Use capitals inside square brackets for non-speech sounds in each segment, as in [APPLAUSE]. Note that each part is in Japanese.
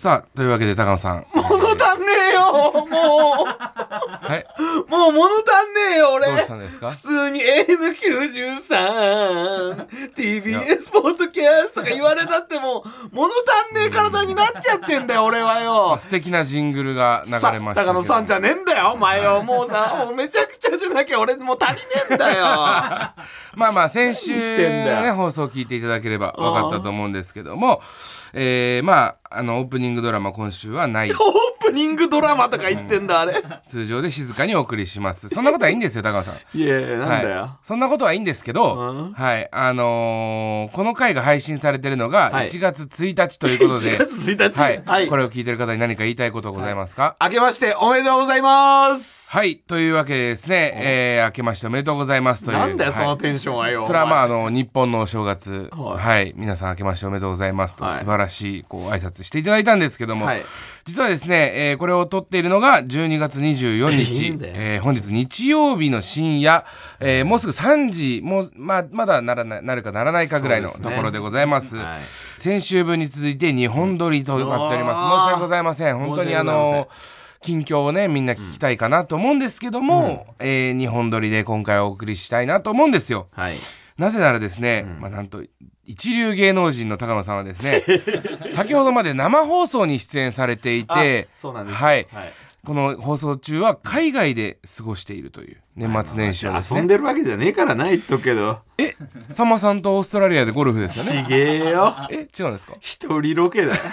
さあというわけで高野さん。物足んねえよもはい、うもう物足んねえよ俺どうしたんですか普通に N93TBS ポッドキャストとか言われたってもう物足んねえ体になっちゃってんだよ俺はよ素敵なジングルが流れましたけどさ高野さんじゃねえんだよお前よもうさもうめちゃくちゃじゃなきゃ俺もう足りねえんだよまあまあ先週ね放送聞いていただければ分かったと思うんですけどもえー、まああのオープニングドラマ今週はないオープニングドラマとか言ってんだあれ。通常で静かにお送りします。そんなことはいいんですよ高野さん。いやいやなんだよ、はい、そんなことはいいんですけど、うん。はい。あのーこの回が配信されてるのがはい。1月1日ということで、[LAUGHS] 1月1日。はい。はい。これを聞いてる方に何か言いたいことございますか、明けましておめでとうございます。はい。というわけでですね、えー、明けましておめでとうございますという。なんだよそはい。のテンションはよ、それはまああおの日本のお正月。は、はいい。皆さん明けましておめでとうございますと、はい。素晴らしいこう挨拶していただいたんですけども、はい実はですね、えーこれを撮っているのが12月24 [LAUGHS] いい日んだよ。えー本日日曜日の深夜、えーもうすぐ3時。もうまあまだならないなるかならないかぐらいのところでございます。はい。先週分に続いて2本撮りとなっております。申し訳ございません。本当にあの近況をねみんな聞きたいかなと思うんですけども、えー2本撮りで今回お送りしたいなと思うんですよ。はいなぜならですね、まあなんと一流芸能人の高野さんはですね [LAUGHS] 先ほどまで生放送に出演されていてはい。この放送中は海外で過ごしているという年末年始をですね。遊んでるわけじゃねえからな言っとくけど。えさんまさんとオーストラリアでゴルフですよね？ちげえよ。え違うんですか？一人ロケだ。よ [LAUGHS]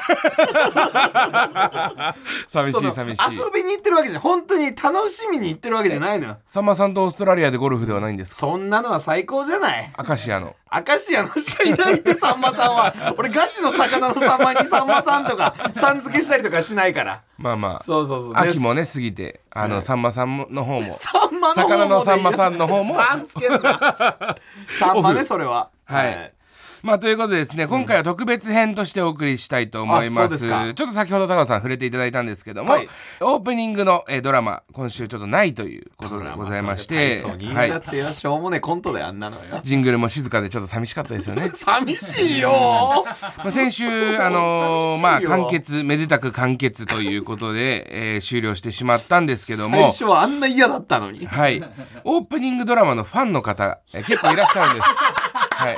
寂そのしい寂しい。遊びに行ってるわけじゃ本当に楽しみに行ってるわけじゃないのよ。さんまさんとオーストラリアでゴルフではないんですか？そんなのは最高じゃない。アカシアの。明石家のしかいないってさんまさんは。俺ガチの魚のさんまにさんまさんとかさん付けしたりとかしないから。まあまあ。そうそうそう。秋もね過ぎてあのさんまさんの方も。[LAUGHS] さんまの方も魚のさんまさんの方も。さんつけんな。[LAUGHS] さんまねそれは。はいまあということでですね今回は特別編としてお送りしたいと思いまあそうす,、ですか。ちょっと先ほど高野さん触れていただいたんですけども、はい。オープニングの、えードラマ今週ちょっとないということでございましてそうにはい。だってよしょうもねコントであんなのよ。ジングルも静かでちょっと寂しかったですよね。寂しいよ。まあ先週あのーまあ完結めでたく完結ということで、えー終了してしまったんですけど最も初はあんな嫌だったのに。はい。オープニングドラマのファンの方、えー結構いらっしゃるんです。はい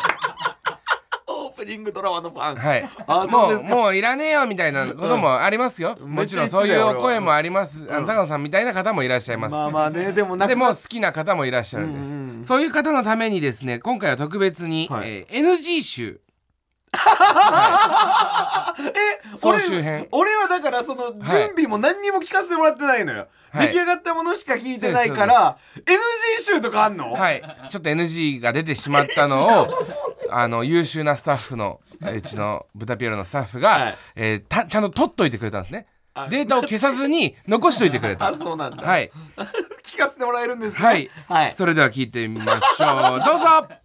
プニングドラマのファン。はい、あそうもうですか。もういらねえよみたいなこともありますよ、もちろんそういうお声もあります、あの高野さんみたいな方もいらっしゃいます、まあまあねでもでもな好きな方もいらっしゃるんです、うんうんそういう方のためにですね今回は特別に、はい。えー NG [LAUGHS] 集え総集編。俺俺はだからその準備も何にも聞かせてもらってないのよ、はい。出来上がったものしか聞いてないから、NG 集とかあんの、はい。ちょっと NG が出てしまったのを [LAUGHS] あの優秀なスタッフのえーうちの豚ピエロのスタッフが、はい。えーたちゃんと取っといてくれたんですね。あデータを消さずに [LAUGHS] 残しといてくれた。あそうなんだ、はい。[LAUGHS] 聞かせてもらえるんですね。はい、はい。それでは聞いてみましょう。どうぞ。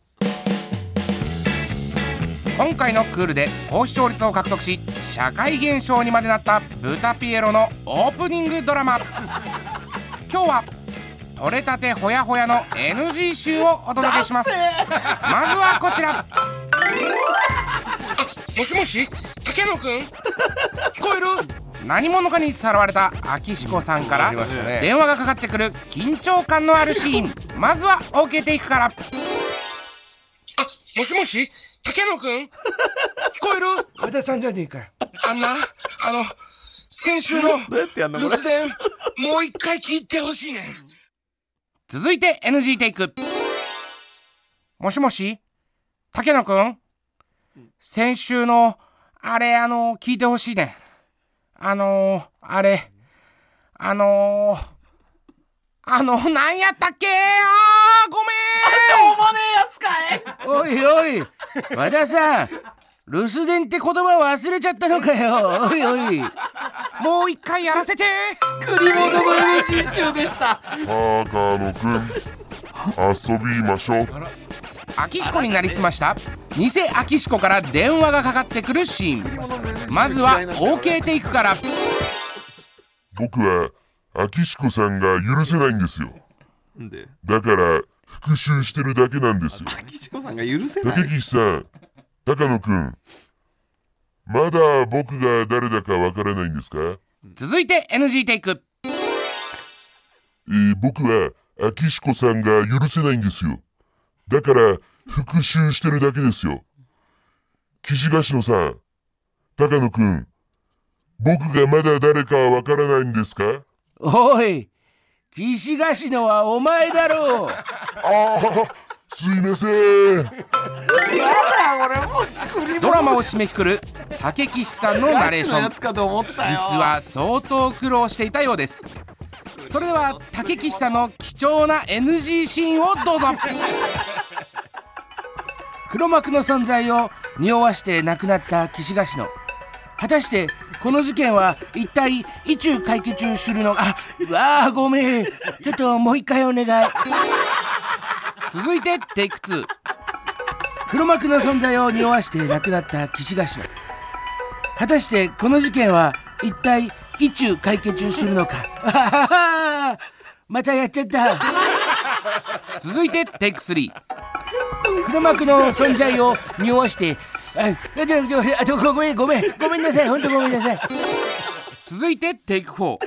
今回のクールで高視聴率を獲得し社会現象にまでなった豚ピエロのオープニングドラマ。[LAUGHS] 今日は取れたてほやほやの NG 集をお届けします。まずはこちら。[LAUGHS] もしもし？竹野くん？聞こえる？何者かにさらわれた秋志子さんから電話がかかってくる緊張感のあるシーン。まずは OK テイクから。あもしもし？竹野くん？聞こえる？和田さんじゃねえかよ。あんな？あの先週のどうやってやんのこれ？留守電もう一回聞いてほしいね続いて NG テイク。もしもし竹野くん先週のあれあの聞いてほしいね。あのあれあのあのなんやったっけ？あーごめん。しょうもねえやつかい。おいおい和田さん留守電って言葉忘れちゃったのかよ。[LAUGHS] おいおい。もう一回やらせて。作り物の NG 集でした。高野くん遊びましょう。秋志子になりすました。偽秋志子から電話がかかってくるシーン。まずは OK テイクから。僕は秋彦さんが許せないんですよ。だから復讐してるだけなんですよ。岸子さんが許せない。竹岸さん高野くんまだ僕が誰だかわからないんですか、続いて NG テイク。えー僕は秋彦さんが許せないんですよ。だから復讐してるだけですよ。岸ヶ野さん高野くん僕がまだ誰かはわからないんですか？おい岸菓子のはお前だろう。あ [LAUGHS] あすいません。やだ俺もう作りドラマを締めくくる竹岸さんのナレーション。実は相当苦労していたようです。それでは竹岸さんの貴重な NG シーンをどうぞ。黒幕の存在を匂わして亡くなった岸菓子の果たしてこの事件は一体いつ解決するのあうわあごめん。ちょっともう一回お願い続いてテイク2黒幕の存在を匂わして亡くなった岸菓子の果たしてこの事件は一体いつ解決するのか？[LAUGHS] またやっちゃった。続いてテイク3黒幕の存在を匂わして。ああちょちょあちょごめんごめんごめんなさい。本当ごめんなさい。続いてテイク4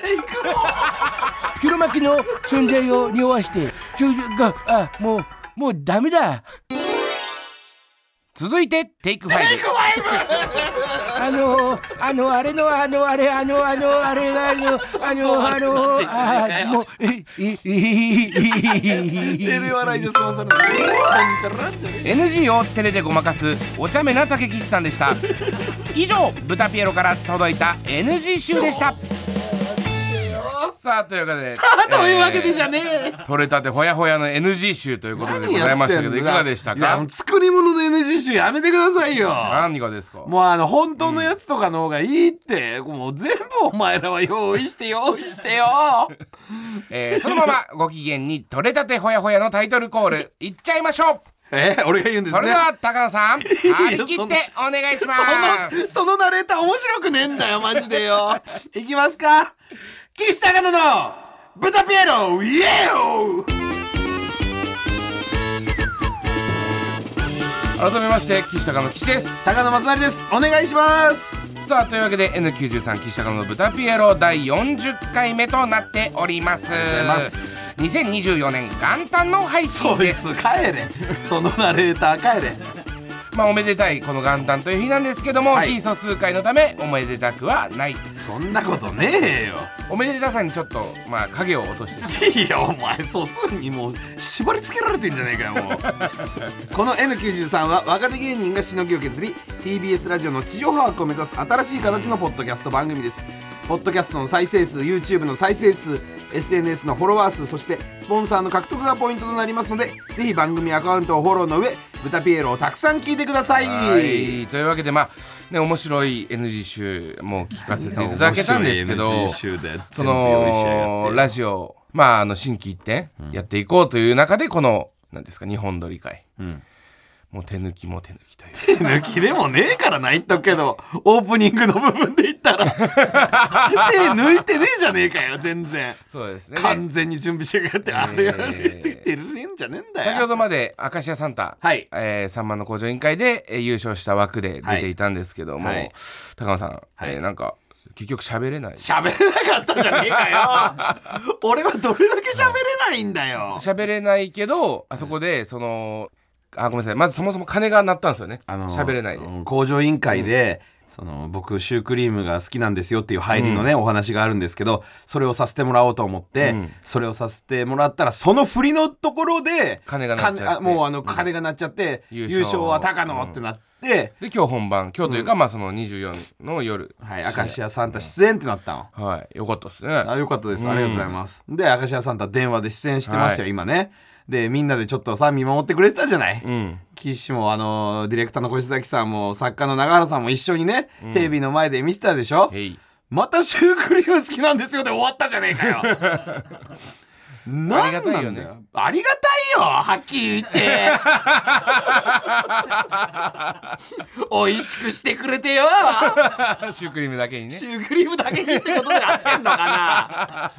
黒幕の存在を匂わして。あもうもうダメだ。続いてテイク5あのあのあれのあのあれあのあのあれがあのあのあのあもうえええテレ笑いで済まされる。ちゃんちゃらんちゃら NG をテレでごまかすお茶目な竹岸さんでした。以上豚ピエロから届いた NG 集でしたさあというわけでというわけでじゃねえ。取れたてほやほやの NG 集ということでございましたけどいかがでしたか？作り物の NG 集やめてくださいよ。何がですか？もうあの本当のやつとかの方がいいって、もう全部お前らは用意して用意してよ。[LAUGHS] えーそのままご機嫌に取れたてほやほやのタイトルコール [LAUGHS] いっちゃいましょう。え俺が言うんですね。それでは高野さん [LAUGHS] 張り切そんってお願いしまそすのそのナレーター面白くねえんだよマジでよ。いきますか岸高野の豚ピエロイエー改めまして岸高野岸です。高野正成です。お願いします。さあというわけで N93 岸高野の豚ピエロ第40回目となっております。ありがとうございます。2024年元旦の配信です。つ帰れ。そのナレーター帰れまあおめでたいこの元旦という日なんですけども、はい。非素数回のためおめでたくはない。そんなことねえよ。おめでたさにちょっとまあ影を落としていやお前素数にもう縛り付けられてんじゃねえかよもう。[LAUGHS] この N93 は若手芸人がしのぎを削り TBS ラジオの地上波枠を目指す新しい形のポッドキャスト番組です。ポッドキャストの再生数 YouTube の再生数 SNS のフォロワー数そしてスポンサーの獲得がポイントとなりますのでぜひ番組アカウントをフォローの上豚ピエロをたくさん聞いてください。はい。というわけでまあね面白い NG 集も聞かせていただけたんですけどそのラジオまああの新規一点やっていこうという中でこの何ですか日本撮り会、んもう手抜きも手抜きという。手抜きでもねえからな言っとくけど。オープニングの部分で言ったら。[LAUGHS] 手抜いてねえじゃねえかよ全然。そうですね。完全に準備してくれて、あれやれえーててるれんじゃねえんだよ。先ほどまで明石家サンタ、はい。えー、3万の工場委員会で、えー優勝した枠で出ていたんですけども、はい。高野さん、はい。えーなんか結局喋れない。喋れなかったじゃねえかよ。[LAUGHS] 俺はどれだけ喋れないんだよ。喋れないけどあそこでそのあごめんなさい。まずそもそも金が鳴ったんですよね。喋、れないで、うん工場委員会で、その僕シュークリームが好きなんですよっていう入りのね、お話があるんですけどそれをさせてもらおうと思って、うん。それをさせてもらったらその振りのところで金が鳴っちゃって。もうあの金が鳴っちゃって、優勝優勝は高野ってなって、で今日本番。今日というか、まあその24の夜。はい、明石家サンタ出演ってなったの。はい。よかったですね。あよかったです。ありがとうございます。で、明石家サンタ電話で出演してましたよ、はい。今ね。で、みんなでちょっとさ、見守ってくれてたじゃない？うん。岸も、あの、ディレクターの越崎さんも、作家の永原さんも一緒にね、テレビの前で見てたでしょ？またシュークリーム好きなんですよ。で終わったじゃねえかよ。[LAUGHS] なんありがたいよね。ありがたいよはっきり言って。美味しくしてくれてよ。[LAUGHS] シュークリームだけにね。シュークリームだけにってことで合ってんのかな？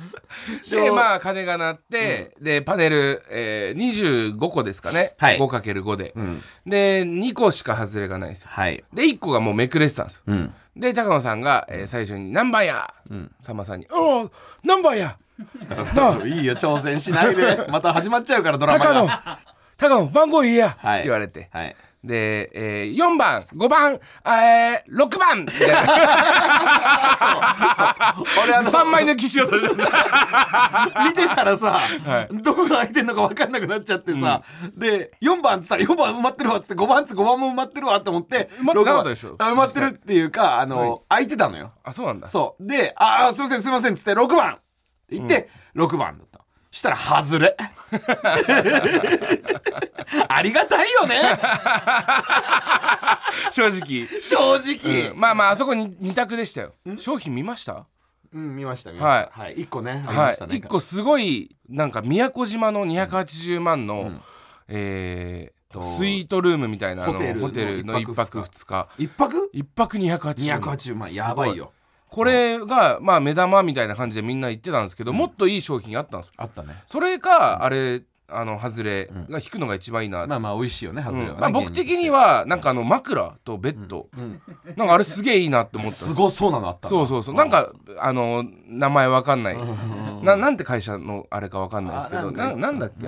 でまあ鐘が鳴って、でパネル、えー、25個ですかね、はい。5×5 で、ん。で2個しか外れがないんですよ。はい。で1個がもうめくれてたんですよ。うん。で高野さんが、えー最初に「何番や!」さんまさんに「おお何番や？[LAUGHS] いいよ挑戦しないで。[LAUGHS] また始まっちゃうからドラマ高野。が高野番号言えや!」ってはい。言われて、はいで、えー、4番5番、えー、6番。みたいな俺あの3枚抜きしようとしてた見てたらさ、どこが空いてんのか分かんなくなっちゃってさ、で4番っつったら4番埋まってるわっつって5番っつって5番も埋まってるわって思って埋まってなかったでしょ。埋まってる。っていうかあの、空いてたのよ。あそうなんだ。そう。で「ああすいませんすいません」っつって6番。って言って、6番だったしたら外れ。[LAUGHS] ありがたいよね。[LAUGHS] 正直。正直、まあまああそこに2択でしたよ。商品見ました？うん、見ました見ました。はい、1個ねありまはいしたね、1個すごいなんか宮古島の280万の、えーとスイートルームみたいなホテルのホテルの1一泊泊2日？一泊1泊280万。280万やばいよこれがまあ目玉みたいな感じでみんな言ってたんですけど、もっといい商品あったんですよ。あったね。それかあれあの外れが引くのが一番いいな、まあまあ美味しいよね外れはね、うん。まあ、僕的にはなんかあの枕とベッド、なんかあれすげえいいなって思ったすごそうなのあったそうそうそう。なんかあの名前わかんない。ななんて会社のあれかわかんないですけど。ななんだっけ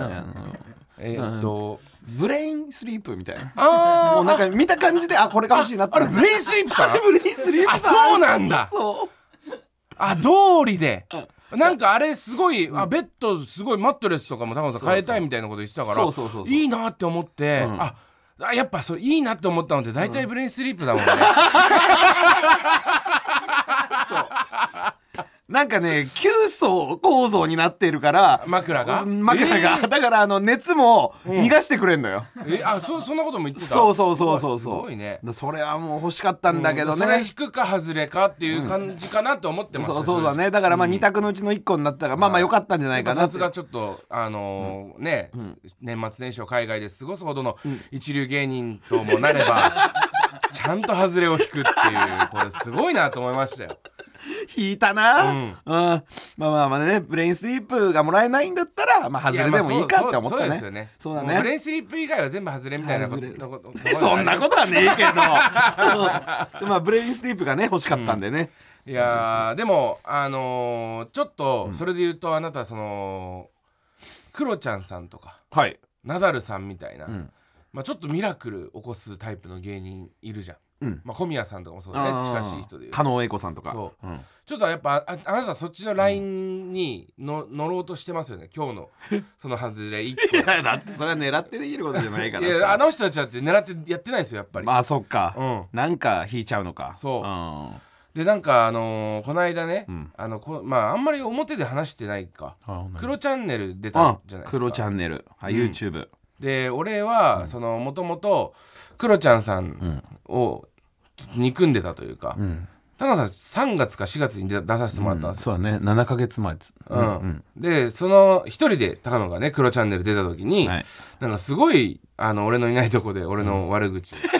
えーっとブレインスリープみたいな。あもうなんか見た感じであこれが欲しいなってあれブレインスリープさん？ブレインスリープあそうなんだ。そう。あ通りで。なんかあれすごい、あベッドすごいマットレスとかも高野さん変えたいみたいなこと言ってたからそうそうそういいなって思って、ああやっぱそういいなって思ったのって大体ブレインスリープだもんね、[LAUGHS] なんかね9層構造になってるから枕が？枕が、だからあの熱も逃がしてくれんのよ、えあそそんなことも言ってた？そうそうそうそうわそう。すごいね。だそれはもう欲しかったんだけどそれね、引くか外れかっていう感じかなと思ってました、そうそうだね。だからまあ2択のうちの1個になったから、まあまあ良かったんじゃないかなって。さすがちょっとあのーね、年末年始を海外で過ごすほどの一流芸人ともなれば、[LAUGHS] ちゃんと外れを引くっていうこれすごいなと思いましたよ。引いたな、ううん。んまあまあまあねブレインスリープがもらえないんだったらまあ外れでもいいかって思ったね。そうですよね。そうだもブレイね。ンスリープ以外は全部外れみたいなことそんなことはねえけど。[LAUGHS] でまあブレインスリープがね欲しかったんでね、いやーでもあのーちょっとそれで言うとあなたそのクロちゃんさんとかはい。ナダルさんみたいな、ん。まあ、ちょっとミラクル起こすタイプの芸人いるじゃん、うん。まあ、小宮さんとかもそうだね。あー。近しい人で言うと。狩野英孝さんとか。そう。うん。ちょっとやっぱああなたそっちのラインにの乗ろうとしてますよね。今日の [LAUGHS] その外れ1個。いやだってそれは狙ってできることじゃないからさ。いやあの人たちだって狙ってやってないですよやっぱり、まあそっか、うん。なんか引いちゃうのか。そう。ん。でなんかあのーこの間ね、ん。あのこまああんまり表で話してないか。あ黒チャンネル出たあじゃないですか。黒チャンネル、はい、YouTube で俺は、そのもともとクロちゃんさん。を憎んでたというか、ん。高野さん3月か4月に出出させてもらったんですよ、そうだね。7ヶ月前です。うん。でその一人で高野がね「黒チャンネル」出た時に、はい。なんかすごいあの俺のいないとこで俺の悪口を言って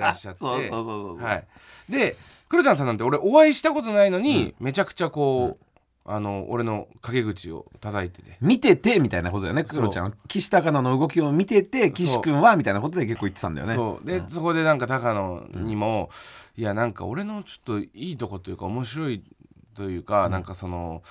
らっしゃって。[LAUGHS] そうそうそうそうはい、で黒ちゃんさんなんて俺お会いしたことないのに、めちゃくちゃこう、あの俺の陰口を叩いてて。見ててみたいなことだよねクロちゃん。岸高野の動きを見てて岸君はみたいなことで結構言ってたんだよね。そう。で、そこでなんか高野にも、いやなんか俺のちょっといいとこというか面白いというか、なんかその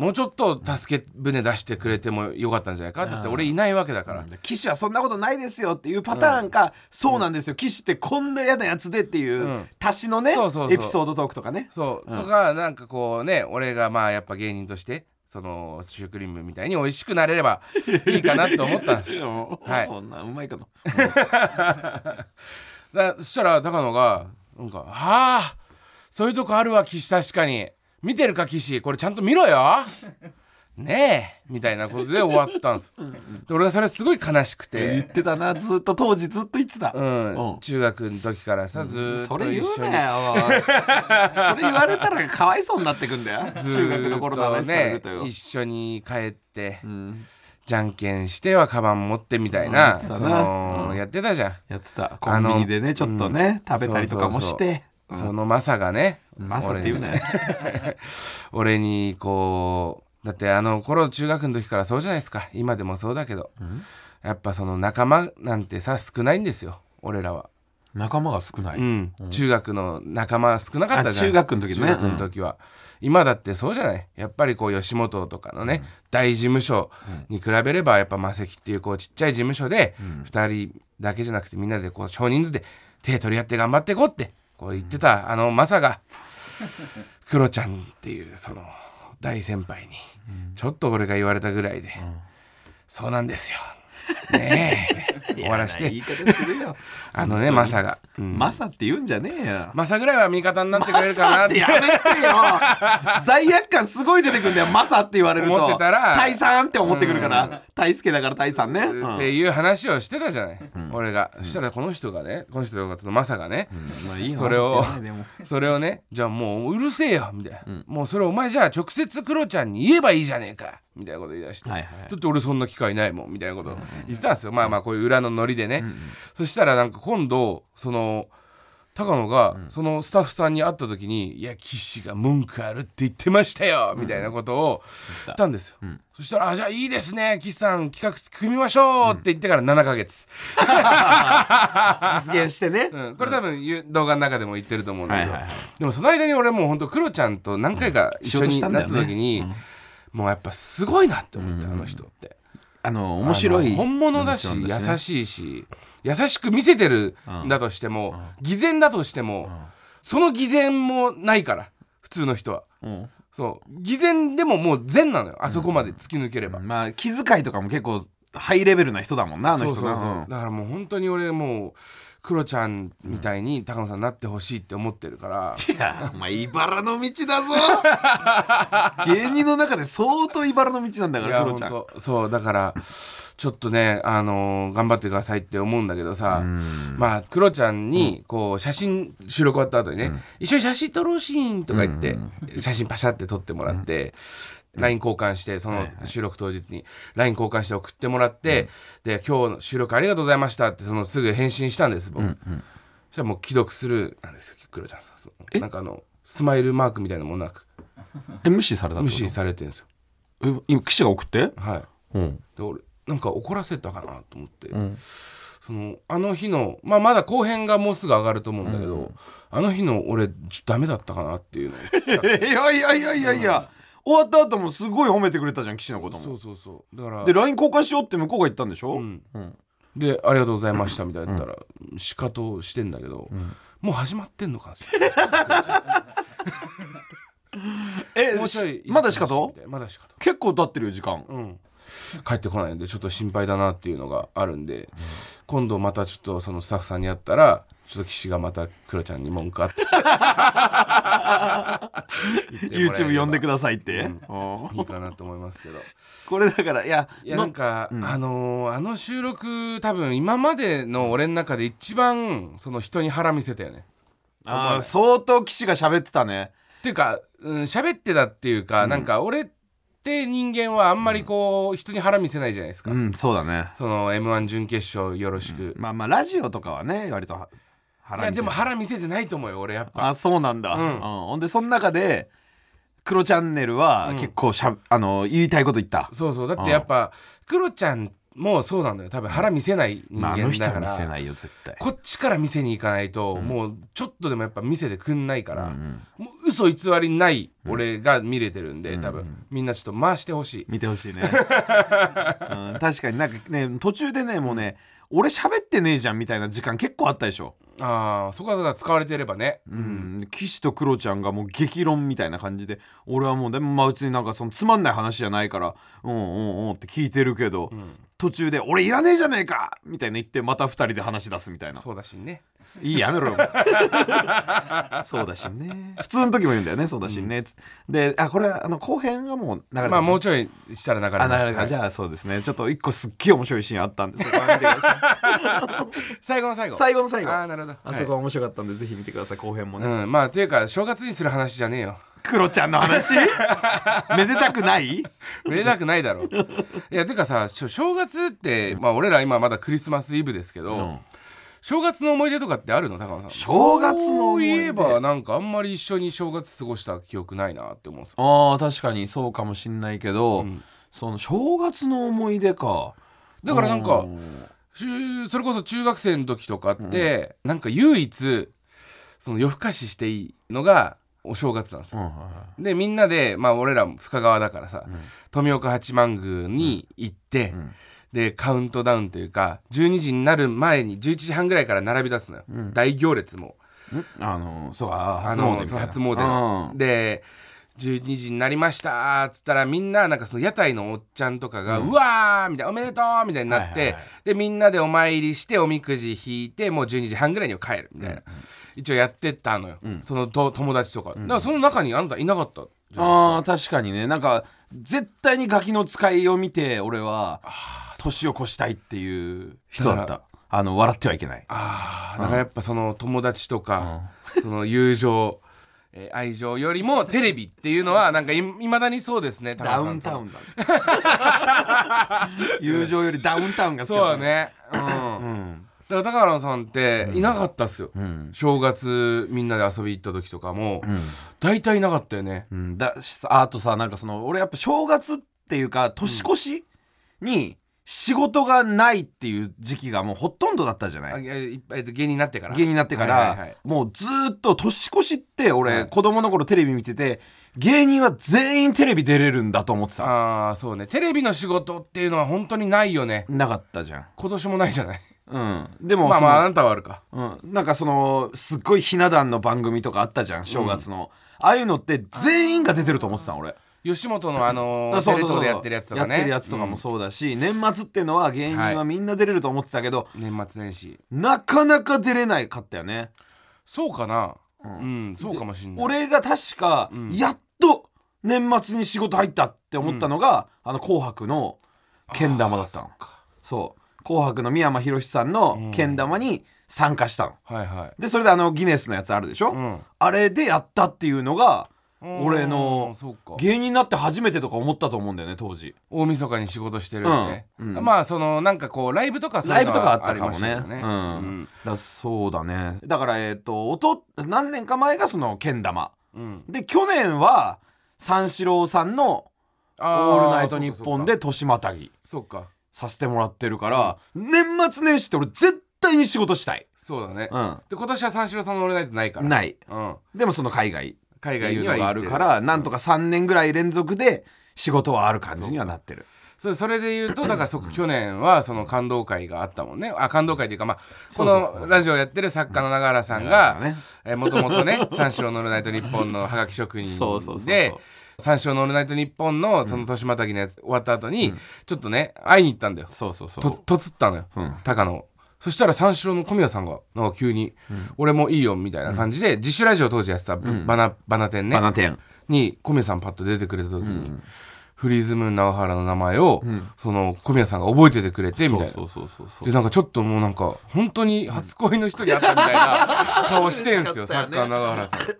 もうちょっと助け舟出してくれてもよかったんじゃないか？って言って俺いないわけだから、岸はそんなことないですよっていうパターンか、そうなんですよ。岸ってこんな嫌なやつでっていう、うん。足しのねそうそうそう。エピソードトークとかね。そう、とかなんかこうね俺がまあやっぱ芸人としてそのシュークリームみたいに美味しくなれればいいかなと思ったんです。[LAUGHS] よはい。そんなうまいかと。[LAUGHS] だそしたら高野がなんか「ああそういうとこあるわ岸確かに見てるか岸これちゃんと見ろよ。[LAUGHS] ねえ。みたいなことで終わったんです。よで俺がそれすごい悲しく言っててたな。ずっと当時ずっと言ってた、うん。うん。中学の時からさずーっそれと一緒に。言うなよそれ言われたらかわいそうになってくんだよ。[LAUGHS] 中学の頃の話されるとよ、ね、一緒に帰って、うん、じゃんけんしてはカバン持ってみたいな、そうん。やってたな。やってたじゃん。やってた。コンビニでねちょっとね、食べたりとかもして。そのマサがねマサって言うなよ。俺に。[LAUGHS] こうだってあの頃中学の時からそうじゃないですか。今でもそうだけど、やっぱその仲間なんてさ少ないんですよ。俺らは、仲間が少ない、うん。中学の仲間少なかったじゃん。あ中学の時ね。中学の時は、今だってそうじゃない？やっぱりこう吉本とかのね、大事務所に比べればやっぱマセキっていうこうちっちゃい事務所で2人だけじゃなくてみんなでこう少人数で手取り合って頑張っていこうってこう言ってたあのマサが [LAUGHS] クロちゃんっていうその大先輩にちょっと俺が言われたぐらいで、そうなんですよ。ねえ [LAUGHS] 終わらして。い方するよ。[LAUGHS] あのねマサが、うん。マサって言うんじゃねえよ。マサぐらいは味方になってくれるかなってやめてよ。[LAUGHS] 罪悪感すごい出てくるんだよマサって言われると。思ってたら。大さんって思ってくるから。大輔だから大さんね、うんっていう話をしてたじゃない、俺が、そしたらこの人がねこの人がちょっとマサがね、まあいいそれをそれをねじゃあもううるせえよみたいな、もうそれお前じゃあ直接クロちゃんに言えばいいじゃねえかみたいなこと言い出して、だって俺そんな機会ないもんみたいなこと言ってたんですよ、まあまあこういう裏のノリでね、そしたらなんか今度その高野がそのスタッフさんに会った時に「いや岸が文句あるって言ってましたよ」みたいなことを言った。んですよ、そしたら「あじゃあいいですね岸さん企画組みましょう」って言ってから7ヶ月、[LAUGHS] 実現してね、うん、これ多分ゆ動画の中でも言ってると思うんだけど、はいはいはい。でもその間に俺もうほんとクロちゃんと何回か一緒になった時に、もうやっぱすごいなって思って、あの人って。あの面白い本物だし、ね。優しいし優しく見せてるんだとしても、偽善だとしても、その偽善もないから普通の人は。うん。そう。偽善でももう善なのよあそこまで突き抜ければ、まあ気遣いとかも結構ハイレベルな人だもんなあの人な。そうそうそう、うん。だからもう本当に俺もうクロちゃんみたいに高野さんになってほしいって思ってるから、いやお前茨の道だぞ。芸人の中で相当茨の道なんだかいや本らクロちゃん。当。そうだからちょっとね、あのー頑張ってくださいって思うんだけどさまあクロちゃんにこう写真収録終わった後にね、一緒に写真撮ろうシーンとか言って、写真パシャって撮ってもらって。LINE 交換してその収録当日に LINE 交換して送ってもらって、で今日の収録ありがとうございましたってそのすぐ返信したんです僕、そしたらもう既読スルーなんですよクロちゃんさん。なんかあのスマイルマークみたいなのもなく。え無視された無視されてるんですよ。え今記者が送って？はい。うん。で俺なんか怒らせたかなと思って、そのあの日の、まあ、まだ後編がもうすぐ上がると思うんだけど、あの日の俺ダメだったかなっていうの [LAUGHS] いやいやいやいやいや終わった後もすごい褒めてくれたじゃん岸のことも。そうそうそう。だからで LINE 交換しようって向こうが言ったんでしょ、うん。うん。で「ありがとうございました」みたいな言ったら、仕方をしてんだけど、もう始まってんのかえまだしかまだしかと結構経ってるよ時間。うん。帰ってこないんでちょっと心配だなっていうのがあるんで、今度またちょっとそのスタッフさんに会ったらちょっと岸がまたクロちゃんに文句あって。[LAUGHS] YouTube 呼んでくだださいって、うん。うんいいかなと思いますけど。これだからいやいやなんか、あのーあの収録多分今までの俺の中で一番その人に腹見せたよね。あー相当岸が喋ってたね。っていうかうん喋ってたっていうか、なんか俺って人間はあんまりこう人に腹見せないじゃないですか、うんそうだね。その m 1準決勝よろしく、まあまあラジオとかはね割とはい腹見せやでも腹見せてないと思うよ俺やっぱ。あそうなんだ、うん。うん。ほんでその中でクロチャンネルはうん。結構しゃ、あの言いたいこと言った。そうそう。だってやっぱクロちゃんもそうなんだよ多分。腹見せない人間だから、せないよ絶対。こっちから見せに行かないと、もうちょっとでもやっぱ見せてくんないから、んもう嘘偽りない俺が見れてるんで、多分。みんなちょっと回してほしい、見てほしいね、[LAUGHS] うん、確かになんかね途中でねもうね俺喋ってねえじゃんみたいな時間結構あったでしょああそこは使われてればね。うん、岸とクロちゃんがもう激論みたいな感じで俺はもうでもまあ別になんかそのつまんない話じゃないからうんうんうんって聞いてるけど、途中で「俺いらねえじゃねえか!」みたいな言ってまた二人で話し出すみたいな。そうだしね。いいやめろよ。[LAUGHS] そうだしね。普通の時も言うんだよね。そうだしね、つってであこれあの後編がもう流れまあもうちょいしたら流れますあなるほど。じゃあそうですね。ちょっと一個すっげえ面白いシーンあったんでそこは見てください。[LAUGHS] 最後の最後。最後の最後。ああなるほどあそこは面白かったんで、ぜひ見てください。後編もね、うんまあというか正月にする話じゃねえよ。クロちゃんの話？[LAUGHS] めでたくない？めでたくないだろいやてかさ正月ってまあ俺ら今まだクリスマスイブですけど、ん。正月の思い出とかってあるの？高野さん。正月の思い出？えばなんかあんまり一緒に正月過ごした記憶ないなって思うんですよ。あー確かにそうかもしんないけど、ん。その正月の思い出か。だからなんかうんしゅそれこそ中学生の時とかって、なんか唯一その夜更かししていいのがお正月なんですよ、うんでみんなでまあ俺ら深川だからさ、ん。富岡八幡宮に行って、ん。でカウントダウンというか12時になる前に11時半ぐらいから並び出すのよ、大行列も。ん？あのそうかあ初詣初詣で12時になりましたっつったらみんななんかその屋台のおっちゃんとかが、うわーみたいなおめでとうみたいになって、はいはいはい。でみんなでお参りしておみくじ引いてもう12時半ぐらいには帰るみたいな、一応やってったのよ、そのと友達とか、だからその中にあなたいなかったあー確かにね。なんか絶対にガキの使いを見て俺は年を越したいっていう人だった。あの笑ってはいけない。あーだからやっぱその友達とか、その友情、えー愛情よりもテレビっていうのはなんかいいまだにそうですねダウンタウンンだ。[LAUGHS] 友情よりダウンタウンが好きそうだね。うん。うん。だから高野さんっていなかったっすよ、ん。正月みんなで遊び行った時とかも、大体いなかったよね。うん、だしあとさなんかその俺やっぱ正月っていうか年越しに仕事がないっていう時期がもうほとんどだったじゃない？あえいっぱい芸人になってから。芸人になってから、はいはいはいもうずーっと年越しって俺、はい。子供の頃テレビ見てて芸人は全員テレビ出れるんだと思ってた。ああそうね。テレビの仕事っていうのは本当にないよね。なかったじゃん。今年もないじゃない？うん。でもまあまああなたはあるか。うん、なんかそのすっごいひな壇の番組とかあったじゃん正月の、ああいうのって全員が出てると思ってたの俺吉本のあのーテレ東でやってるやつとかね。やってるやつとかもそうだし、年末っていうのは芸人はみんな出れると思ってたけど、年末年始。なかなか出れないかったよね。そうかな。うん、そうかもしんない。俺が確か、やっと年末に仕事入ったって思ったのが、あの「紅白」のけん玉だったの。そう「紅白」の三山ひろしさんのけん玉に参加したの、はいはい。でそれであのギネスのやつあるでしょ、ん。あれでやったっていうのがうん俺の芸人になって初めてとか思ったと思うんだよね当時。大晦日に仕事してるよね、うん。うん。まあそのなんかこうライブとかそういうのライブとかあったはりまかもねしたよね。うん、だそうだね。だからえっ、とおと何年か前がそのけん玉。うん。で去年は三四郎さんの「オあールナイトニッポン」で年またぎ。そうか。させてもらってるから、年末年始って俺絶対に仕事したい、そうだね、うん、で今年は三四郎さんの「オールナイト」ないから。ない。うん、でもその海外海外にはあるからなんとか3年ぐらい連続で仕事はある感じにはなってる。そそれで言うとだから [CLEARS THROAT] そこ去年はその感動会があったもんね。あ感動会っていうかまあこのラジオやってる作家の永原さんがね。もともとね [LAUGHS] 三四郎の「オールナイトニッポン」のハガキ職人で三四郎の「オールナイトニッポン」のその年またぎのやつ終わった後にちょっとね会いに行ったんだよ。そうそうそう。ととつったのよ、うん。高野をそしたら三四郎の小宮さんがなんか急に「俺もいいよ」みたいな感じで自主ラジオ当時やってたバナバナテンね。バナテン。に小宮さんパッと出てくれた時に、フリーズムーン長原の名前を、その小宮さんが覚えててくれてみたいな。でなんかちょっともうなんか本当に初恋の人に会ったみたいな [LAUGHS] 顔してんすよ、サッカー長原さん。だか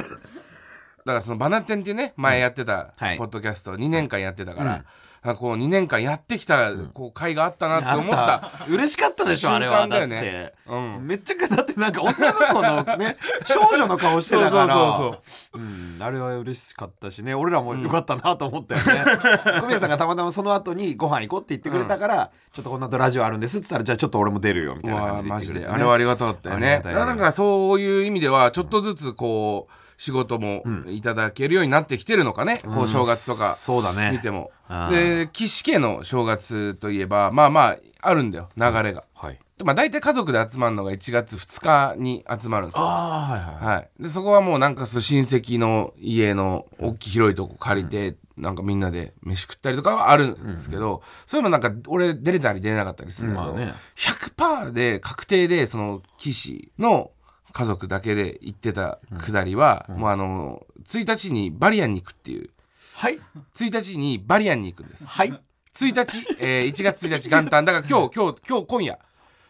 らそのバナテンっていうね前やってたはい。ポッドキャスト2年間やってたから、こう2年間やってきたこう会があったなって思った、あった。嬉しかったでしょあれはだねうん。めっちゃだってなんか女の子のね [LAUGHS] 少女の顔してたから。そうそうそうう。んあれは嬉しかったしね。俺らもよかったなと思ったよね、[LAUGHS] 小宮さんがたまたまその後にご飯行こうって言ってくれたから、ちょっとこの後ラジオあるんですって言ったらじゃあちょっと俺も出るよみたいな感じで言マジでってくれて、ね、あれはありがたかったよねなんかそういう意味ではちょっとずつこう仕事もいただけるようになってきてるのかね、こう正月とかそうだね。見ても。で岸家の正月といえばまあまああるんだよ流れが。はい。まあ大体家族で集まるのが1月2日に集まるんですよ。ああはいはいはい、でそこはもうなんかそう親戚の家の大きい広いとこ借りて、なんかみんなで飯食ったりとかはあるんですけど、そういうのなんか俺出れたり出れなかったりするんだけど、まあね。100%で確定でその岸の家族だけで行ってたくだりは、もうあの1日にバリアンに行くっていう。はい。1日にバリアンに行くんです。はい。1日、えー1月1日元旦。だから今日今日今日今夜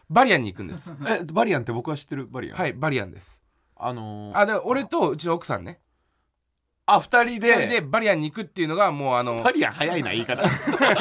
バリアンに行くんです。えバリアンって僕は知ってるバリアン。はいバリアンです。あのー、あで俺とうちの奥さんねあ二人二で人でバリアンに行くっていうのがもうあのバリアン早いな言い方。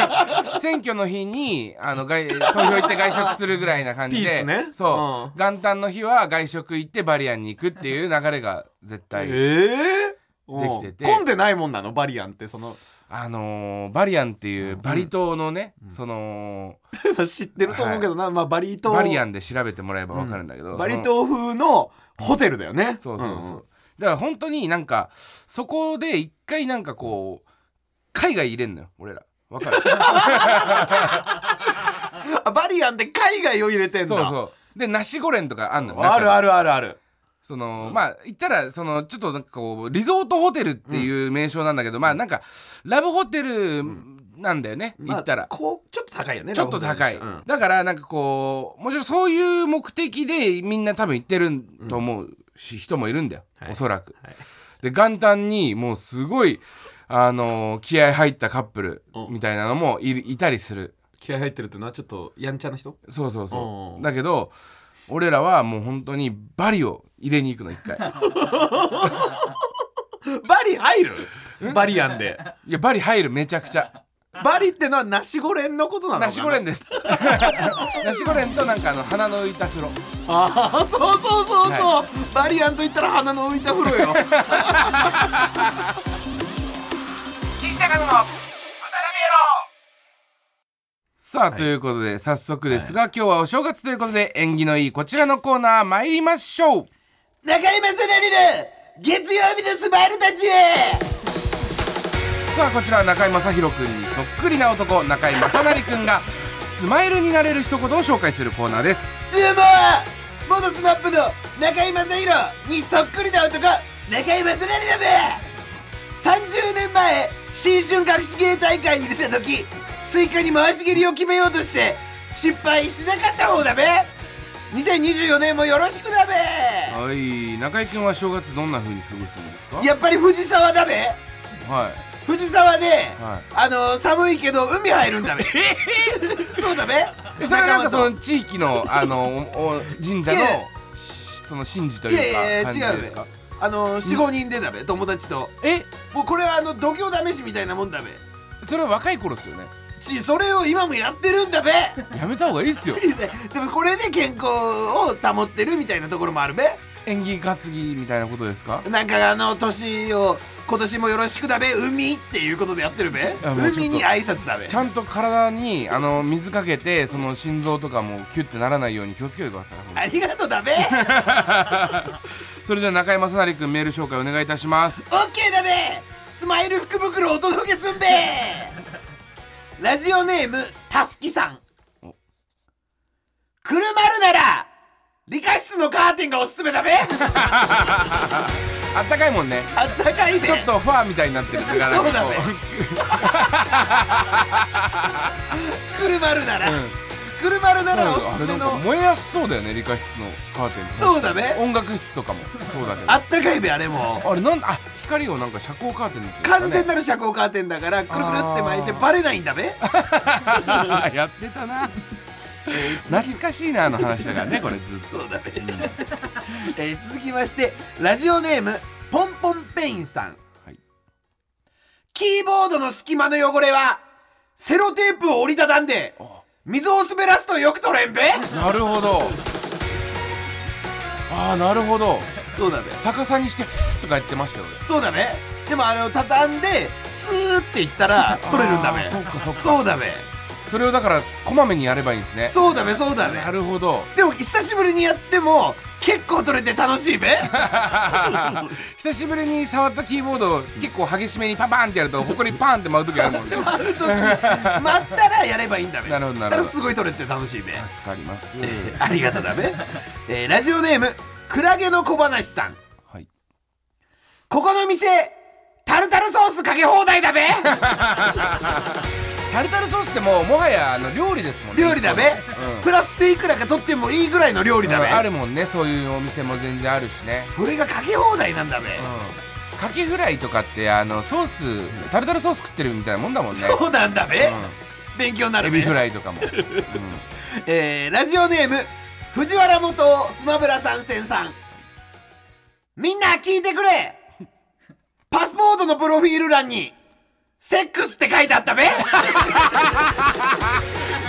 [LAUGHS] 選挙の日にあの外投票行って外食するぐらいな感じで [LAUGHS] ね。そう、元旦の日は外食行ってバリアンに行くっていう流れが絶対、ええできてて。混んでないもんなの？バリアンってその。あのーバリアンっていうバリ島のね、その [LAUGHS] 知ってると思うけどな、まあバリ島。バリアンで調べてもらえば分かるんだけど、バリその島風のホテルだよね。そうそうそう、んんだから本当になんかそこで一回なんかこう海外入れんのよ俺ら。分かる？[LAUGHS] あバリアンで海外を入れてんだ。そうそう。でナシゴレンとかあんのよあるあるあるある。そのまあ言ったらそのちょっとなんかこうリゾートホテルっていう名称なんだけど、まあなんかラブホテルなんだよね、まあ言ったら。こうちょっと高いよねちょっと高い、うん。だからなんかこうもちろんそういう目的でみんな多分行ってると思う。し、人もいるんだよ、はい。おそらく、はい。で元旦にもうすごいあのー気合入ったカップルうん。みたいなのもいたりする。気合入ってるってのはちょっとやんちゃな人？そうそうそう。うん。だけど俺らはもう本当にバリを入れに行くの一回。[LAUGHS] バリ入る？バリアンで。いやバリ入るめちゃくちゃバリってのはナシゴレンのことなのかな？ナシゴレンです。[LAUGHS] ナシゴレンとなんかあの鼻の浮いた風呂。ああそうそうそうそう、はバリアンと言ったら鼻の浮いた風呂よ。[LAUGHS] 岸高野のさあ、ということで早速ですが、今日はお正月ということで縁起のいいこちらのコーナー参りましょう。中山さなみの月曜日のスマイルたちへさあこちらは中居正広くんにそっくりな男中居正成くんがスマイルになれる一言を紹介するコーナーです。どうも元スマップの中居正広にそっくりな男中居正成だべ30年前新春隠し芸大会に出た時スイカに回し蹴りを決めようとして失敗しなかった方だべ。2024年もよろしくだべ。はい。中居くんは正月どんな風に過ごすんですか？やっぱり藤沢だべ。はい藤沢で、はい。あの寒いけど海入るんだべ。そうだべ。えそれはなんかその地域のあの神社のその神事とといいうやいか？や違うべ。あの45人でだべ友達と。え？もうこれはあの度胸試しみたいなもんだべ。それは若い頃ですよね。ちそれを今もやってるんだべ。やめた方がいいっすよ。[LAUGHS] でもこれで健康を保ってるみたいなところもあるべ。縁起担ぎみたいなことですか？なんかあの年を今年もよろしくだべ海っていうことでやってるべ？海に挨拶だべ。ちゃんと体にあの水かけてその心臓とかもキュッてならないように気をつけてください。[LAUGHS] ありがとうだべ。[LAUGHS] それじゃあ中居正成君メール紹介お願いいたします。オッケーだべ。スマイル福袋お届けすんべ。[LAUGHS] ラジオネームたすきさん。車るなら理科室のカーテンがおすすめだべあったかいもんね。あったかいべちょっとファーみたいになってるからそうだね。こ車るなら、うん。車るならおすすめの。燃えやすそうだよね理科室のカーテンそうだべ音楽室とかも。そうだけど。あったかいべあれも。あれなんあ光をなんか遮光カーテンね。完全なる遮光カーテンだからくるくるって巻いてバレないんだべ。[LAUGHS] やってたな懐かしいなあの話だからねこれずっと。えー続きましてラジオネームポンポンペインさん、はい。キーボードの隙間の汚れはセロテープを折りたたんで水を滑らすとよく取れんべ。なるほど。ああなるほど。そうだべ逆さにしてフッとか言ってましたよ俺そうだべでもあの畳んでスーっていったら取れるんだべあーそっかそっか。そうだべそれをだからこまめにやればいいんですね。そうだべそうだべ。なるほど。でも久しぶりにやっても結構取れて楽しいべ。[LAUGHS] 久しぶりに触ったキーボードを結構激しめにパンパンってやると [LAUGHS] ほこりパンって舞う時あるもんね。待う時 [LAUGHS] 待ったらやればいいんだべ。なるほどしたらすごい取れて楽しいべ、助かります、えーありがとうだべ、えーラジオネームクラゲの小話さん。はい。ここの店タルタルソースかけ放題だべタルタルソースってもうもはやあの料理ですもんね料理だべ、うん。プラスでいくらか取ってもいいぐらいの料理だべ、うんあるもんねそういうお店も全然あるしね。それがかけ放題なんだべ、うん。カキフライとかってあのソースタルタルソース食ってるみたいなもんだもんね。そうなんだべ、う勉強になんるべエビフライとかも、[LAUGHS] うん。えーラジオネーム藤原元スマブラ参戦さん。みんな聞いてくれ。パスポートのプロフィール欄にセックスって書いてあったべ。[LAUGHS]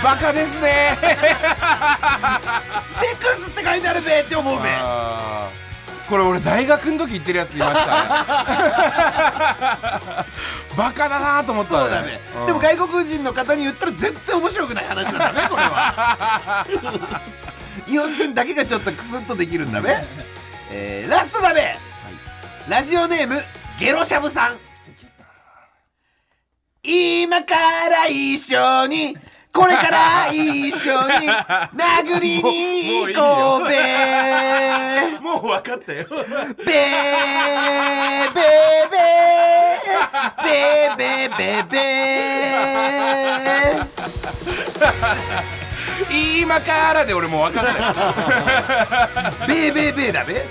バカですね。[LAUGHS] セックスって書いてあるべって思うべ。これ俺大学の時言ってるやついましたね。[LAUGHS] バカだなと思ったそうだね、ん。でも外国人の方に言ったら全然面白くない話なんだねこれは。日本人だけがちょっとクスッとできるんだね、えーラストだべ、ラジオネームゲロシャブさん今から一緒にこれから一緒に [LAUGHS] 殴りに行こうべ。もう分かったよ。べーべーべーべーべーべー。べー今からで俺もう分かったよ。べーべーべーだべ。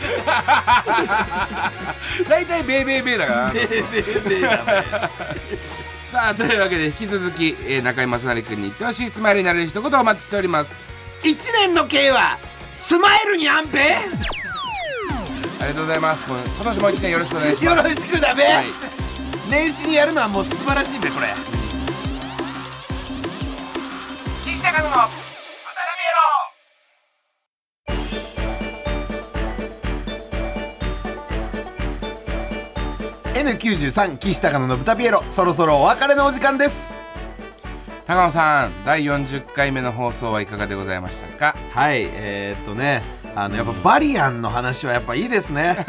大体ベーベーベーだから。べーべーべーだべさあというわけで引き続き、えー中居正成君に言ってほしいスマイルになれる一言お待ちしております。一年の計はスマイルにあんべありがとうございます。今年も一年よろしくお願いします。よろしくだべ、はい。年始にやるのはもう素晴らしいべこれ。岸高野の N93 岸高野の豚ピエロそろそろお別れのお時間です。高野さん第40回目の放送はいかがでございましたか？はいえー、っとねあのやっぱバリアンの話はやっぱいいですね。[LAUGHS]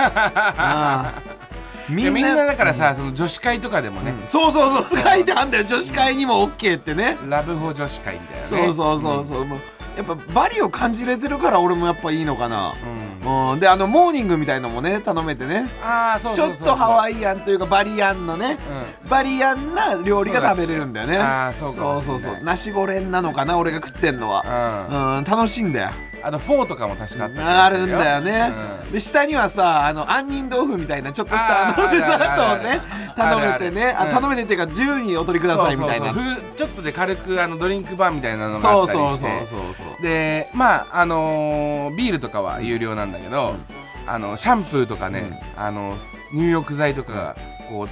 みんなだからさ、その女子会とかでもね、そうそうそう書いてあんだよ。女子会にも OK ってね。ラブホ女子会みたいなね。そうそうそうそう、もうやっぱバリを感じれてるから俺もやっぱいいのかな、うん、であのモーニングみたいのもね頼めてね。ああそうちょっとハワイアンというかバリアンのね、バリアンな料理が食べれるんだよね。そうそうそうそう。ナシゴレンなのかな俺が食ってんのは。うん。うん楽しいんだよあとフォーとかも確かあったあるんだよね、うん。で下にはさあの杏仁豆腐みたいなちょっとしたあのデザートをね頼めてね。あ頼めてっていうか自由にお取りくださいみたいな。ちょっとで軽くあのドリンクバーみたいなのがあそうったりして。そうそうそうそう。でまああのービールとかは有料なんだけど、あのシャンプーとかね、あの入浴剤とかがこう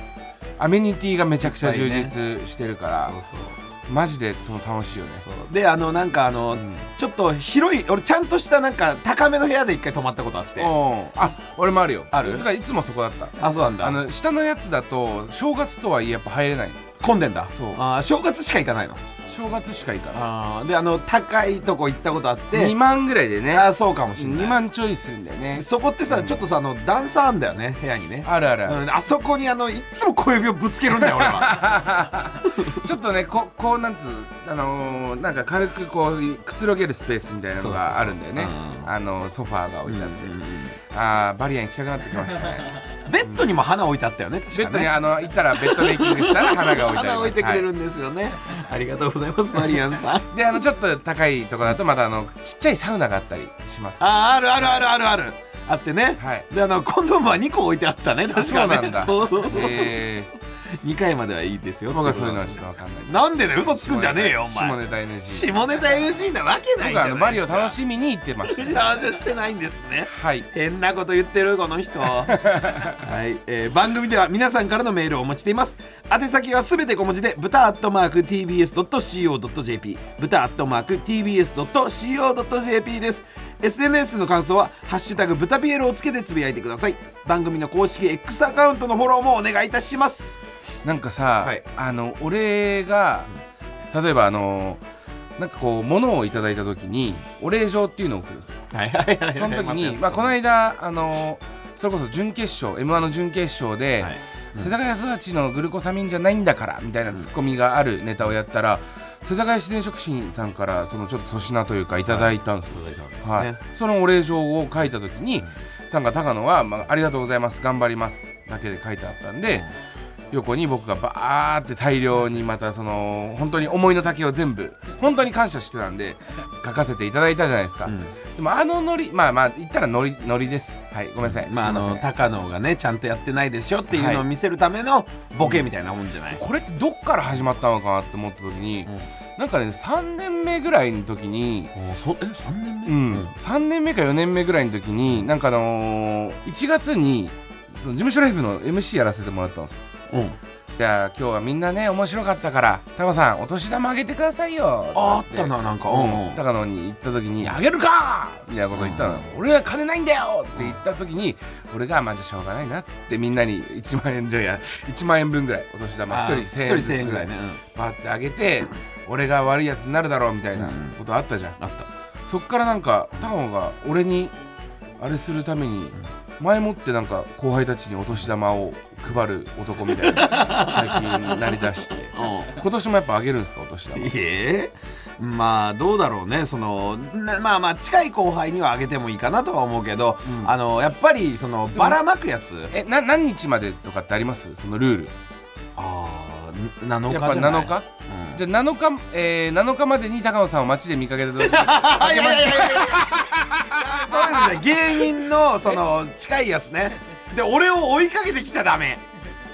アメニティがめちゃくちゃ充実してるから、そうそうマジでその楽しいよね。であのなんかあの、ちょっと広い俺ちゃんとしたなんか高めの部屋で一回泊まったことあって。あ俺もあるよ。ある？だからいつもそこだった。あそうなんだ。あの下のやつだと正月とはいえやっぱ入れない。混んでんだ。そう。あー正月しか行かないの正月しか行かない。あー。であの高いとこ行ったことあって2万ぐらいでね。あーそうかもしんない。2万ちょいするんだよね。そこってさ、ちょっとさあの段差あんだよね部屋にね。あるあるある、うん、あそこにあのいつも小指をぶつけるんだよ俺は。[LAUGHS] ちょっとねここうなんつうあのーなんか軽くこうくつろげるスペースみたいなのがあるんだよね。そうそうそう。あのソファーが置いてあって、あーバリアン行きたくなってきましたね。[LAUGHS] ベッドにも花置いてあったよね確かね。ベッドにあの行ったらベッドメイキングしたら花が置いてあります。[LAUGHS] 花置いてくれるはんですよね、ありがとうございますマリアンさん。い [LAUGHS] であのちょっと高いとこだとまたあのちっちゃいサウナがあったりします。あーあるあるあるあるある。あってね、はい。であのコンドームは2個置いてあったね確かね。そうなんだ。そうそうそう、え2回まではいいですよー、僕はそういうのはちょっとわかんないなんでだよ嘘つくんじゃねえよお前。下ネタ NG 下ネタ NG なわけないじゃない。マリを楽しみに行ってました。じゃあじゃあしてないんですね。はい。変なこと言ってるこの人。[LAUGHS] はい、えー番組では皆さんからのメールをお待ちしています。宛先はすべて小文字で豚アットマーク TBS.CO.JP 豚アットマーク TBS.CO.JP です。SNS の感想は「ハッシュタグ豚ピエロ」をつけてつぶやいてください。番組の公式 X アカウントのフォローもお願いいたしますなんかさ、はい。あの俺が例えばあのなんかこう物をいただいた時にお礼状っていうのを送るその時に、まあ、この間あのそれこそ準決勝 m 1の準決勝で、はい。世田谷育ちのグルコサミンじゃないんだからみたいなツッコミがあるネタをやったら、世田谷自然食品さんからそのちょっと粗品というかいただいたんですよ、届い。たわけですはい。ねそのお礼状を書いた時に、なんか高野は、まあ「ありがとうございます頑張ります」だけで書いてあったんで、横に僕がバーって大量にまたその本当に思いの丈を全部本当に感謝してたんで書かせていただいたじゃないですか、うん。でもあのノリまあまあ言ったらノリノリです。はいごめんなさい。まああの高野がねちゃんとやってないですよっていうのを見せるためのボケみたいなもんじゃない、これってどっから始まったのかなって思った時に、なんかね3年目ぐらいの時におそえ三年目？うん、3年目か4年目ぐらいの時になんかあのー1月にその事務所ライブの MC やらせてもらったんですようん。じゃあ今日はみんなね面白かったからタコさんお年玉あげてくださいよ。ああったななんか。ううん。うん。高野に行った時に「あげるか!」みたいなこと言ったの、俺は金ないんだよ！って言った時に俺が「まあじゃあしょうがないな」っつってみんなに1万円じゃいや1万円分ぐらいお年玉1人あー1000円ずつ一人1000円ぐらいね、パーってあげて俺が悪いやつになるだろうみたいなことあったじゃん、うんあった。そっからなんかタコが俺にあれするために前もってなんか後輩たちにお年玉を配る男みたいな最近なりだして。今年もやっぱあげるんですかお年玉。いえ。まあどうだろうね。そのなまあまあ近い後輩にはあげてもいいかなとは思うけど、うん。あのやっぱりそのばらまくやつ。えな何日までとかってあります？そのルール。ああ7日やっぱじゃない。7日うん。じゃあ7日、えー、7日までに高野さんを街で見かけた時 [LAUGHS] あいやいやいやいや。[LAUGHS] そういうのね芸人のその近いやつね。で俺を追いかけてきちゃダメ。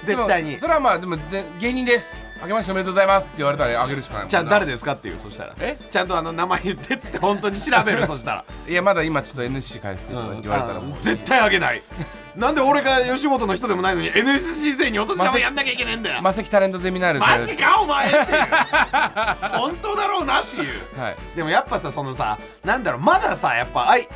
絶対に。それはまあでもぜ芸人ですあけましておめでとうございますって言われたらあげるしかないじゃあ誰ですかっていうそしたら。え？ちゃんとあの名前言ってっつって本当に調べる [LAUGHS] そしたら。いやまだ今ちょっと NSC 返してとか言われたらもう、あ絶対あげない。なんで俺が吉本の人でもないのに NSC 勢にお年玉やんなきゃいけねえんだよ。マセキタレントゼミナールマジかお前っていう。本当だろうなっていう。はい。でもやっぱさそのさなんだろうまださやっぱはい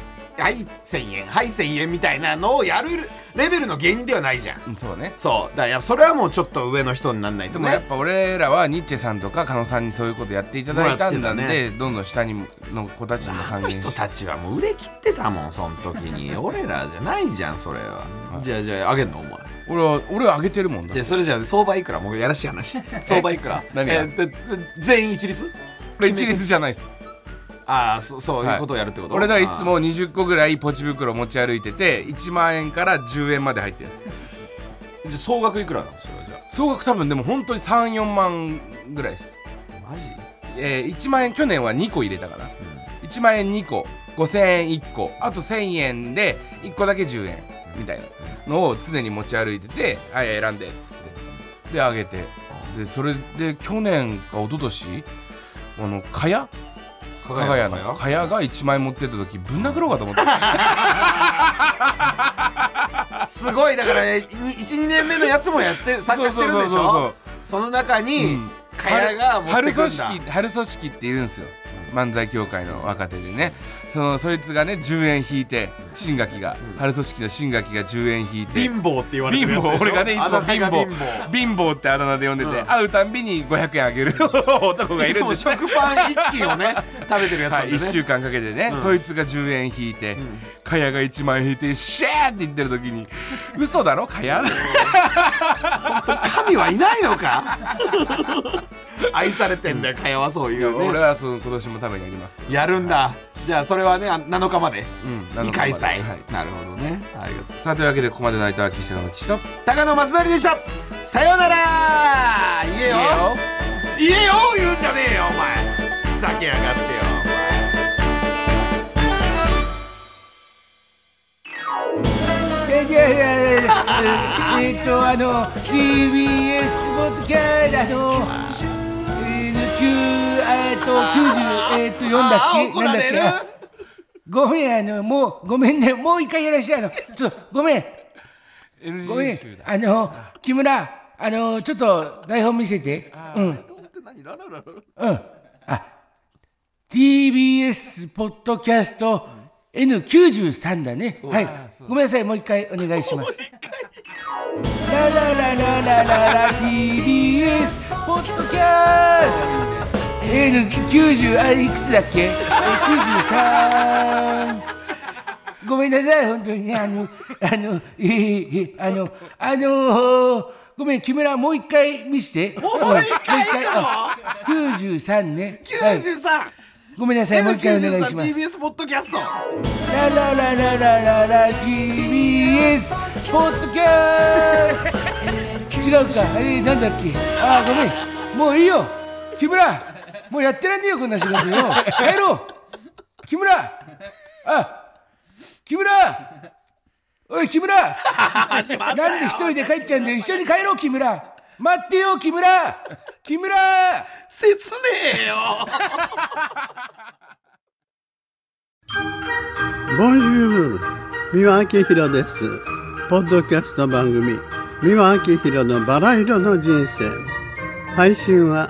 はい1000円はい1000円みたいなのをやるレベルの芸人ではないじゃん。うんそうね。そう。だからそれはもうちょっと上の人になんないとねでもやっぱ俺らはニッチェさんとか狩野さんにそういうことやっていただいたんだんで、もうやってどんどん下にの子たちにもあの還元し人たちはもう売れ切ってたもんその時に。[LAUGHS] 俺らじゃないじゃんそれは、じゃあじゃああげんのお前。俺は俺はあげてるもんだじゃあそれじゃあ相場いくら？もうやらしい話。[LAUGHS] 相場いくら？何が？えーで全員一律？俺一律じゃないです。よああそそういうことをやるってこと、俺だからいつも20個ぐらいポチ袋持ち歩いてて1万円から10円まで入ってるじゃあ総額いくらなのそれはじゃ総額多分でも本当に34万ぐらいです、あマジ？えー1万円去年は2個入れたから、1万円2個5000円1個あと1000円で1個だけ10円みたいなのを常に持ち歩いてて「はい選んで」っつって。であげて。でそれで去年か一昨年あのかや加賀屋のかやが1万円持ってった時ぶん殴ろうかと思って [LAUGHS] すごいだから12年目のやつもやって参加してるんでしょ？その中に、うん。かやが持って春組織春組織っているんですよ。漫才協会の若手でねそのそいつがね10円引いて新垣が、春組織の新垣が10円引いて。貧乏って言われて貧るやつでしょ？乏。俺がねいつも貧乏。貧乏。ってあだ名で呼んでて、うん。会うたんびに500円あげる [LAUGHS] 男がいるんです。よ食パン一斤をね [LAUGHS] 食べてるやつなはい、んでね、1週間かけてね、うん。そいつが10円引いて、かやが1万円引いてシェーって言ってる時に嘘だろ？かや神はいないのか？[LAUGHS] 愛されてんだよかやはそういうね。俺はその今年も多分やりますやるんだじゃあそれはねあ7日まで。うんに開催、はい。なるほどね。ありがとうさあというわけでここまでの相手は岸田の岸と。高野正成でした。さようなら。言えよ。言えよ。言うんじゃねえよお前。ふざけやがってよええーえーっとあの TBS ポッドキャストあのえー9えーっと90えーっと4だっあけなんだっけ？あごめんあのもうごめんね。もう一回やらしてあのちょっとごめん。ごめん。あの木村あのちょっと台本見せて。うん。うん。あ TBS ポッドキャスト N93 だね。はい。ごめんなさい。もう一回お願いします。ラララララララ TBS ポッドキャストえー、90あいくつだっけ、えー、93ごめんなさい本当にね。あのあのえー、あのあのー、ごめん木村もう一回見せて。もう一回あ93ね。はい。93ごめんなさいもう一回お願いします。TBS ポッドキャスト。ラララララララ TBS ポッドキャスト。違うか。えー、なんだっけ？あーごめん。もういいよ。木村もうやってらんねえよこんな仕事よ。帰ろう。木村。あ木村。おい木村。なんで一人で帰っちゃうんだよ。一緒に帰ろう木村。待ってよ木村。木村。切ねえよ。ボンジュール三輪明宏です。ポッドキャスト番組三輪明宏のバラ色の人生。配信は